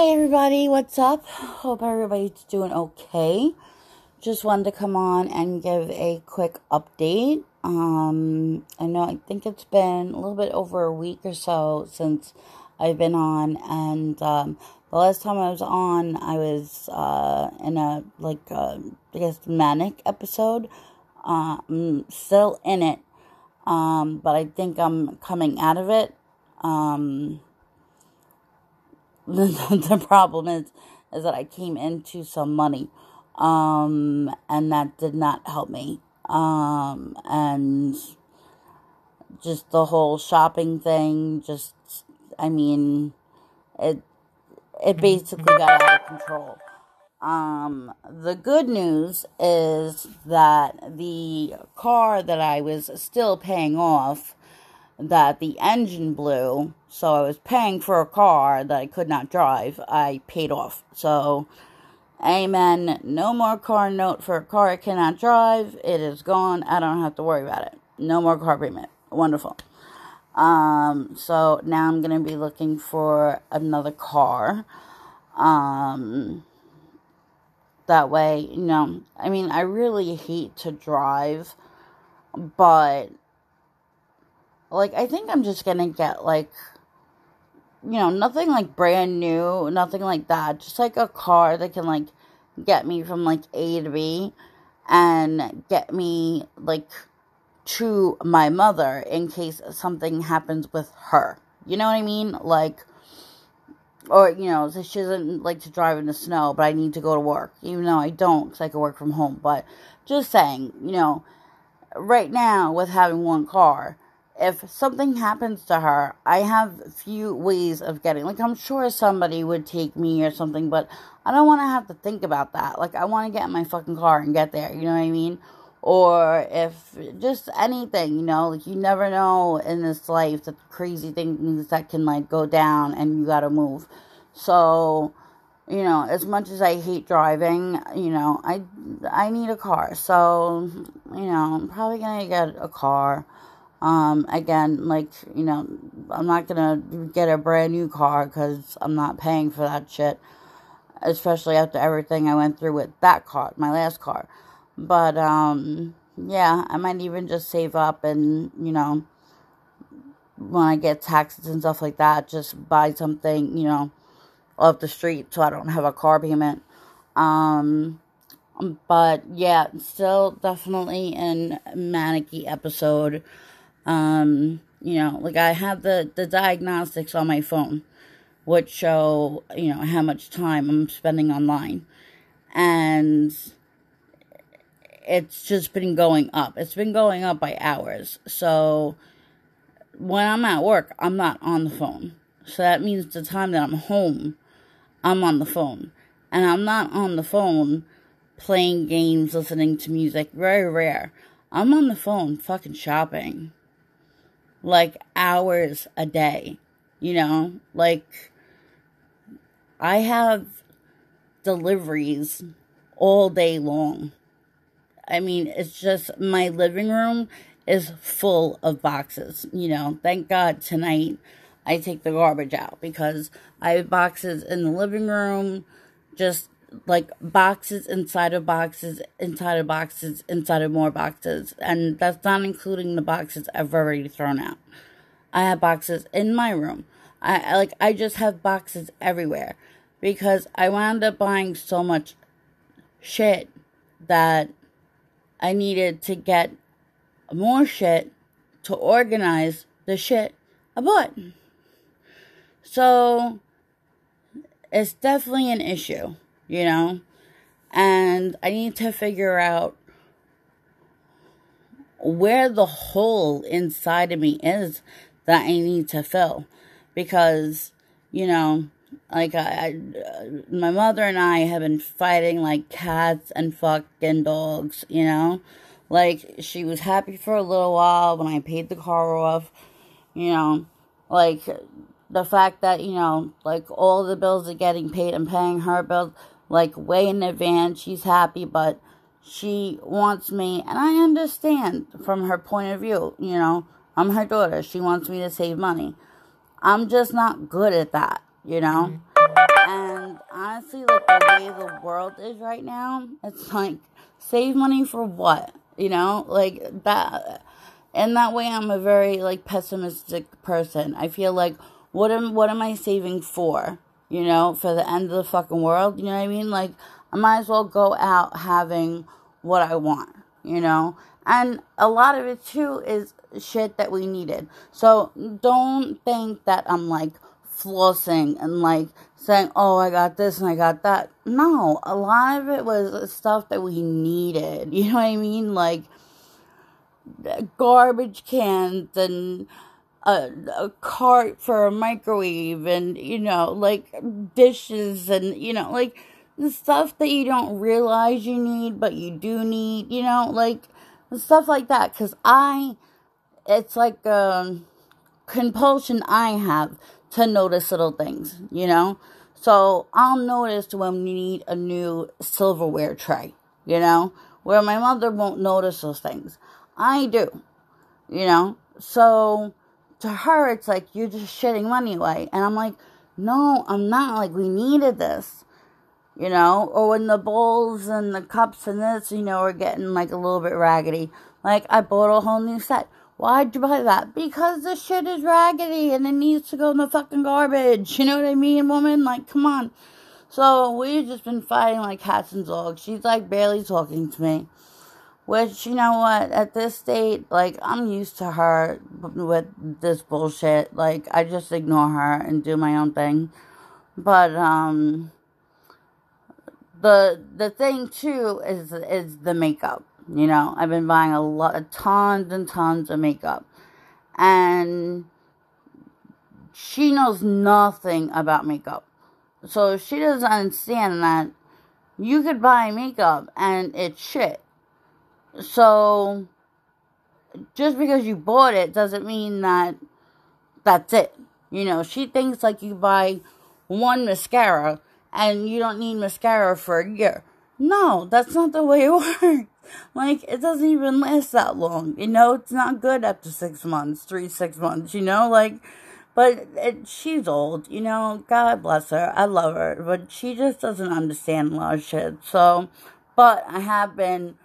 Hey everybody, what's up? Hope everybody's doing okay. Just wanted to come on and give a quick update. Um, I know I think it's been a little bit over a week or so since I've been on, and um, the last time I was on, I was uh, in a like uh, I guess manic episode. Uh, I'm still in it, um, but I think I'm coming out of it. Um, the, the problem is is that I came into some money um and that did not help me. Um and just the whole shopping thing just I mean it it basically got out of control. Um the good news is that the car that I was still paying off that the engine blew, so I was paying for a car that I could not drive. I paid off. So, amen. No more car note for a car I cannot drive. It is gone. I don't have to worry about it. No more car payment. Wonderful. Um, so now I'm gonna be looking for another car. Um, that way, you know, I mean, I really hate to drive, but like, I think I'm just gonna get, like, you know, nothing like brand new, nothing like that. Just like a car that can, like, get me from, like, A to B and get me, like, to my mother in case something happens with her. You know what I mean? Like, or, you know, she doesn't like to drive in the snow, but I need to go to work, even though I don't because I can work from home. But just saying, you know, right now with having one car, if something happens to her, I have few ways of getting. Like I'm sure somebody would take me or something, but I don't want to have to think about that. Like I want to get in my fucking car and get there. You know what I mean? Or if just anything, you know, like you never know in this life the crazy things that can like go down and you gotta move. So, you know, as much as I hate driving, you know, I I need a car. So, you know, I'm probably gonna get a car. Um, again, like, you know, I'm not gonna get a brand new car because I'm not paying for that shit. Especially after everything I went through with that car, my last car. But, um, yeah, I might even just save up and, you know, when I get taxes and stuff like that, just buy something, you know, off the street so I don't have a car payment. Um, but yeah, still definitely in manicky episode. Um, you know, like I have the, the diagnostics on my phone, which show, you know, how much time I'm spending online. And it's just been going up. It's been going up by hours. So when I'm at work, I'm not on the phone. So that means the time that I'm home, I'm on the phone. And I'm not on the phone playing games, listening to music. Very rare. I'm on the phone fucking shopping like hours a day, you know? Like, I have deliveries all day long. I mean, it's just my living room is full of boxes, you know? Thank God tonight I take the garbage out because I have boxes in the living room, just like boxes inside of boxes inside of boxes inside of more boxes. And that's not including the boxes i've already thrown out. I have boxes in my room. I like i just have boxes everywhere because i wound up buying so much shit that i needed to get more shit to organize the shit i bought. So it's definitely an issue you know? And I need to figure out where the hole inside of me is that I need to fill. Because, you know, like I, I, my mother and I have been fighting like cats and fucking dogs, you know? Like she was happy for a little while when I paid the car off, you know, like the fact that, you know, like all the bills are getting paid and paying her bills like way in advance. She's happy, but she wants me, and I understand from her point of view. You know, I'm her daughter. She wants me to save money. I'm just not good at that, you know? Mm-hmm. And honestly, like the way the world is right now, it's like save money for what? You know, like that. And that way, I'm a very like pessimistic person. I feel like what am what am I saving for? You know, for the end of the fucking world. You know what I mean? Like I might as well go out having what I want. You know, and a lot of it too is shit that we needed. So don't think that I'm like flossing and like saying, oh, I got this and I got that. No, a lot of it was stuff that we needed. You know what I mean? Like garbage cans and a, a cart for a microwave and, you know, like dishes and, you know, like the stuff that you don't realize you need, but you do need, you know, like stuff like that. Cause I, it's like a compulsion I have to notice little things, you know? So I'll notice when we need a new silverware tray, you know, where my mother won't notice those things. I do, you know? So to her, it's like, you're just shitting money away. And I'm like, no, I'm not. Like, we needed this, you know? Or when the bowls and the cups and this, you know, are getting like a little bit raggedy. Like, I bought a whole new set. Why'd you buy that? Because the shit is raggedy and it needs to go in the fucking garbage. You know what I mean, woman? Like, come on. So we've just been fighting like cats and dogs. She's like barely talking to me. Which, you know what, at this state, like, I'm used to her with this bullshit. Like, I just ignore her and do my own thing. But, um, the, the thing too is, is the makeup. You know, I've been buying a lot, tons and tons of makeup. And she knows nothing about makeup. So she doesn't understand that you could buy makeup and it's shit. So just because you bought it doesn't mean that that's it. You know, she thinks like you buy one mascara and you don't need mascara for a year. No, that's not the way it works. Like, it doesn't even last that long. You know, it's not good after six months, three, six months, you know? Like, but it, she's old, you know? God bless her. I love her. But she just doesn't understand a lot of shit. So, but I have been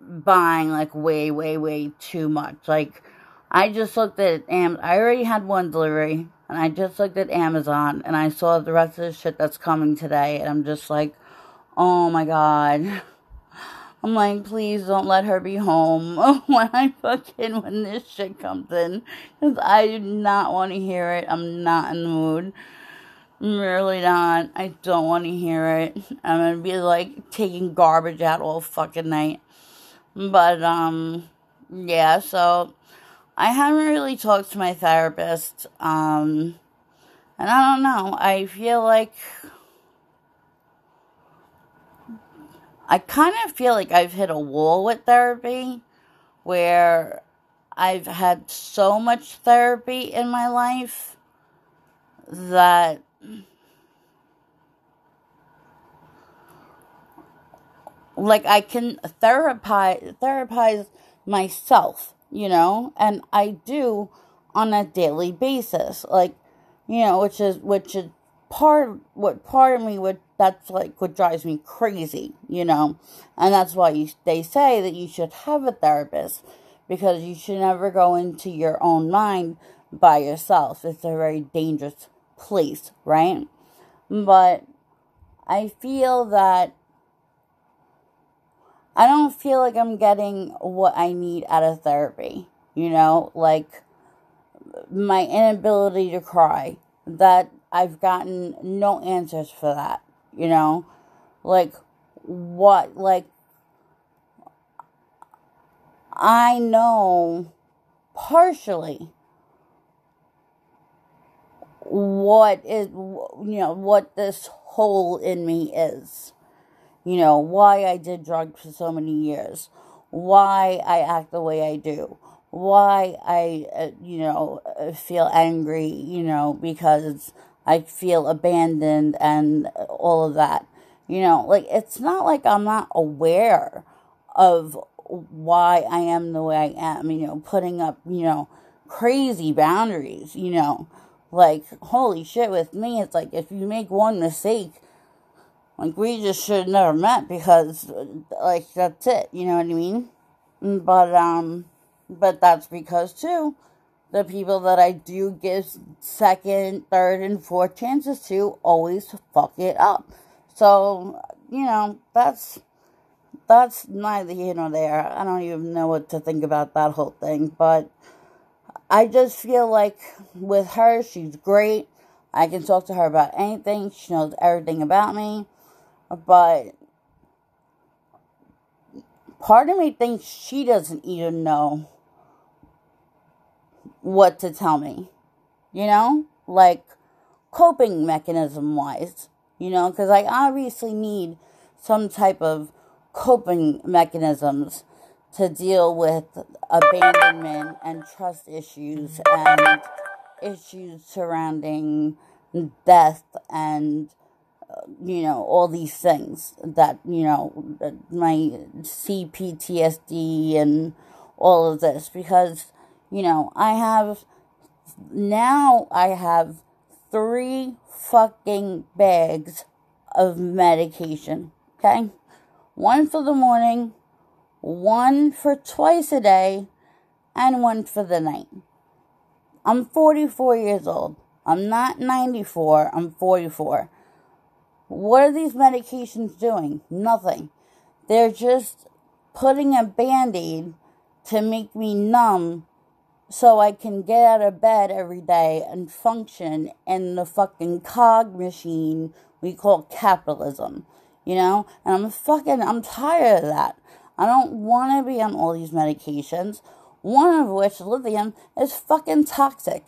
buying, like, way, way, way too much. Like, I just looked at Am. I already had one delivery, and I just looked at Amazon, and I saw the rest of the shit that's coming today, and I'm just like, oh my god. I'm like, please don't let her be home when I fucking, when this shit comes in. Because I do not want to hear it. I'm not in the mood. I'm really not. I don't want to hear it. I'm gonna be like taking garbage out all fucking night. But, um, yeah, so I haven't really talked to my therapist. Um, and I don't know. I feel like I kind of feel like I've hit a wall with therapy where I've had so much therapy in my life that like I can therapize therapize myself, you know, and I do on a daily basis, like you know, which is which is part what part of me would that's like what drives me crazy, you know. And that's why you, they say that you should have a therapist because you should never go into your own mind by yourself. It's a very dangerous place, right? But I feel that I don't feel like I'm getting what I need out of therapy, you know, like my inability to cry. That I've gotten no answers for that you know? Like, what? Like, I know partially what is, you know, what this hole in me is. You know, why I did drugs for so many years. Why I act the way I do. Why I, uh, you know, feel angry, you know, because I feel abandoned and all of that. You know, like it's not like I'm not aware of why I am the way I am, you know, putting up, you know, crazy boundaries, you know, Like, holy shit, with me, it's like if you make one mistake, like we just should have never met because, like, that's it. You know what I mean? But um, but that's because too, the people that I do give second, third, and fourth chances to always fuck it up. So you know that's that's neither here nor there. I don't even know what to think about that whole thing, but I just feel like with her, she's great. I can talk to her about anything. She knows everything about me. But part of me thinks she doesn't even know what to tell me. You know? Like coping mechanism wise. You know? Because I obviously need some type of coping mechanisms to deal with abandonment and trust issues and issues surrounding death and you know all these things that you know my CPTSD and all of this because you know I have now I have three fucking bags of medication okay? One for the morning one for twice a day and one for the night. I'm 44 years old. I'm not 94 I'm 44 what are these medications doing? Nothing. They're just putting a band aid to make me numb so I can get out of bed every day and function in the fucking cog machine we call capitalism. You know? And I'm fucking, I'm tired of that. I don't want to be on all these medications. One of which, lithium, is fucking toxic.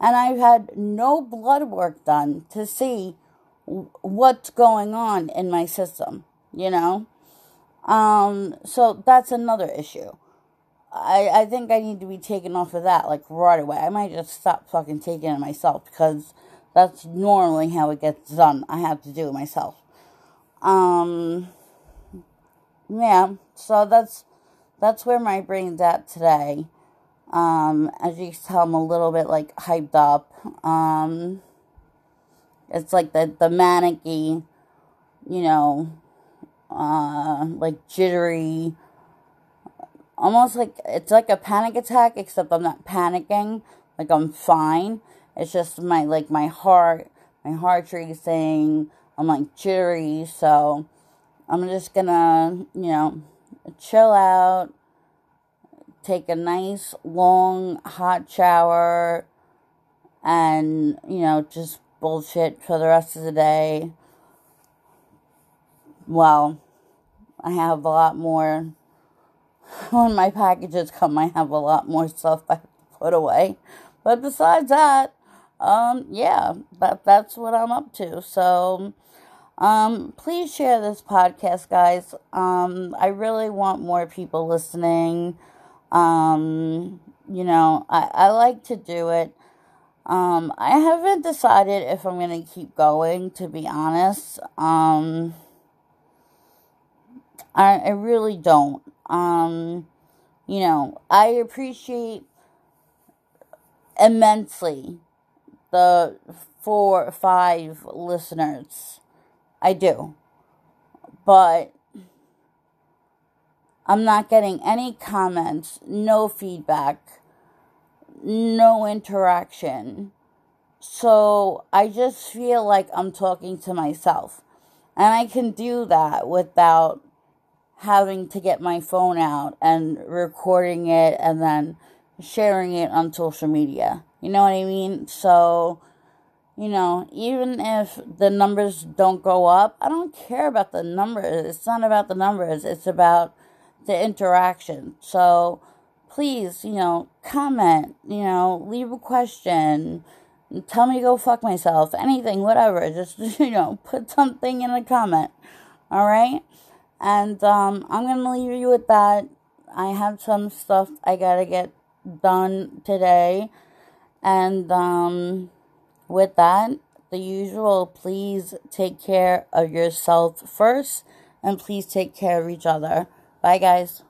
And I've had no blood work done to see what's going on in my system, you know? Um, so that's another issue. I, I think I need to be taken off of that, like, right away. I might just stop fucking taking it myself because that's normally how it gets done. I have to do it myself. Um, yeah, so that's, that's where my brain's at today. Um, as you can tell, I'm a little bit, like, hyped up. Um, it's like the, the manicky, you know, uh, like jittery, almost like it's like a panic attack, except I'm not panicking. Like I'm fine. It's just my like my heart, my heart racing. I'm like jittery, so I'm just gonna, you know, chill out, take a nice long hot shower, and you know just bullshit for the rest of the day. Well, I have a lot more. When my packages come, I have a lot more stuff I have to put away. But besides that, um, yeah, that, that's what I'm up to. So, um, please share this podcast, guys. Um, I really want more people listening. Um, you know, I, I like to do it. Um, I haven't decided if I'm gonna keep going, to be honest. Um, I, I really don't. Um, you know, I appreciate immensely the four five listeners. I do. But I'm not getting any comments, no feedback no interaction. So I just feel like I'm talking to myself. And I can do that without having to get my phone out and recording it and then sharing it on social media. You know what I mean? So, you know, even if the numbers don't go up, I don't care about the numbers. It's not about the numbers, it's about the interaction. So, please, you know, comment, you know, leave a question, tell me to go fuck myself, anything, whatever. Just, you know, put something in a comment. All right? And um, I'm going to leave you with that. I have some stuff I got to get done today. And um, with that, the usual, please take care of yourself first and please take care of each other. Bye, guys.